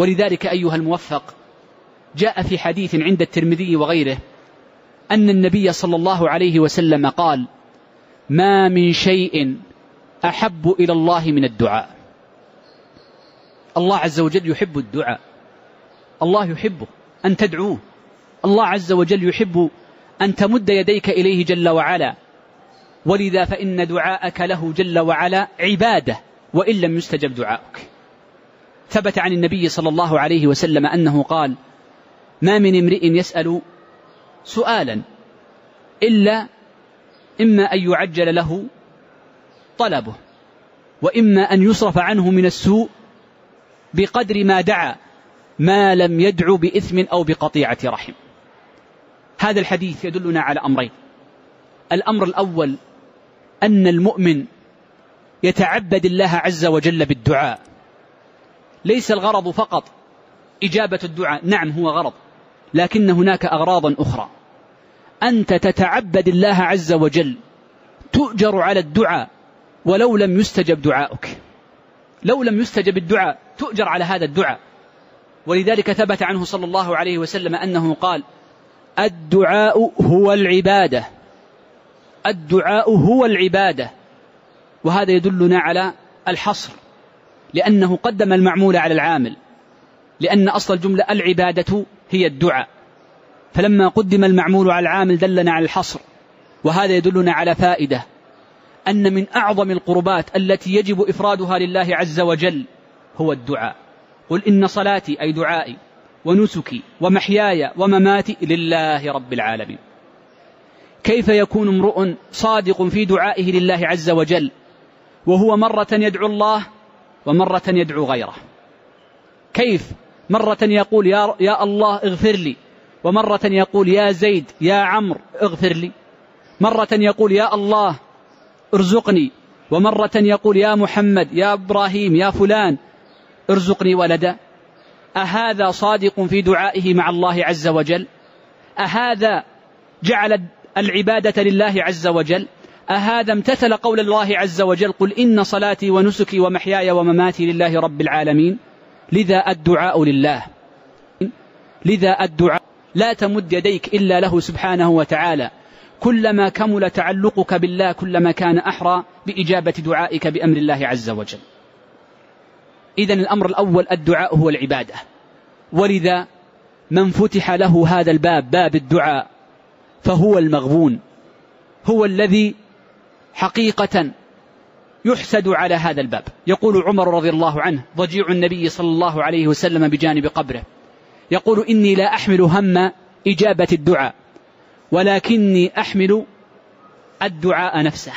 ولذلك أيها الموفق جاء في حديث عند الترمذي وغيره أن النبي صلى الله عليه وسلم قال ما من شيء أحب إلى الله من الدعاء. الله عز وجل يحب الدعاء الله يحبه أن تدعوه الله عز وجل يحب أن تمد يديك إليه جل وعلا. ولذا فإن دعاءك له جل وعلا عبادة وإن لم يستجب دعاؤك. ثبت عن النبي صلى الله عليه وسلم أنه قال ما من امرئ يسأل سؤالا إلا إما أن يعجل له طلبه وإما أن يصرف عنه من السوء بقدر ما دعا ما لم يدع بإثم أو بقطيعة رحم. هذا الحديث يدلنا على أمرين. الأمر الأول أن المؤمن يتعبد الله عز وجل بالدعاء. ليس الغرض فقط إجابة الدعاء نعم هو غرض لكن هناك أغراضا أخرى. أنت تتعبد الله عز وجل تؤجر على الدعاء ولو لم يستجب دعاؤك. لو لم يستجب الدعاء تؤجر على هذا الدعاء. ولذلك ثبت عنه صلى الله عليه وسلم أنه قال الدعاء هو العبادة. الدعاء هو العبادة. وهذا يدلنا على الحصر. لأنه قدم المعمول على العامل. لأن أصل الجملة العبادة هي الدعاء. فلما قدم المعمول على العامل دلنا على الحصر. وهذا يدلنا على فائدة. أن من أعظم القربات التي يجب إفرادها لله عز وجل هو الدعاء. قل إن صلاتي أي دعائي ونسكي ومحياي ومماتي لله رب العالمين. كيف يكون امرؤ صادق في دعائه لله عز وجل؟ وهو مرة يدعو الله ومرة يدعو غيره. كيف؟ مرة يقول يا, يا الله اغفر لي. ومرة يقول يا زيد يا عمرو اغفر لي. مرة يقول يا الله ارزقني. ومرة يقول يا محمد يا إبراهيم يا فلان ارزقني ولدا. أهذا صادق في دعائه مع الله عز وجل؟ أهذا جعل العبادة لله عز وجل؟ أهذا امتثل قول الله عز وجل قل إن صلاتي ونسكي ومحياي ومماتي لله رب العالمين لذا الدعاء لله. لذا الدعاء لا تمد يديك إلا له سبحانه وتعالى. كلما كمل تعلقك بالله كلما كان أحرى بإجابة دعائك بأمر الله عز وجل. إذا الأمر الأول الدعاء هو العبادة. ولذا من فتح له هذا الباب باب الدعاء فهو المغبون هو الذي حقيقة يحسد على هذا الباب. يقول عمر رضي الله عنه ضجيع النبي صلى الله عليه وسلم بجانب قبره. يقول إني لا أحمل هم إجابة الدعاء ولكني أحمل الدعاء نفسه.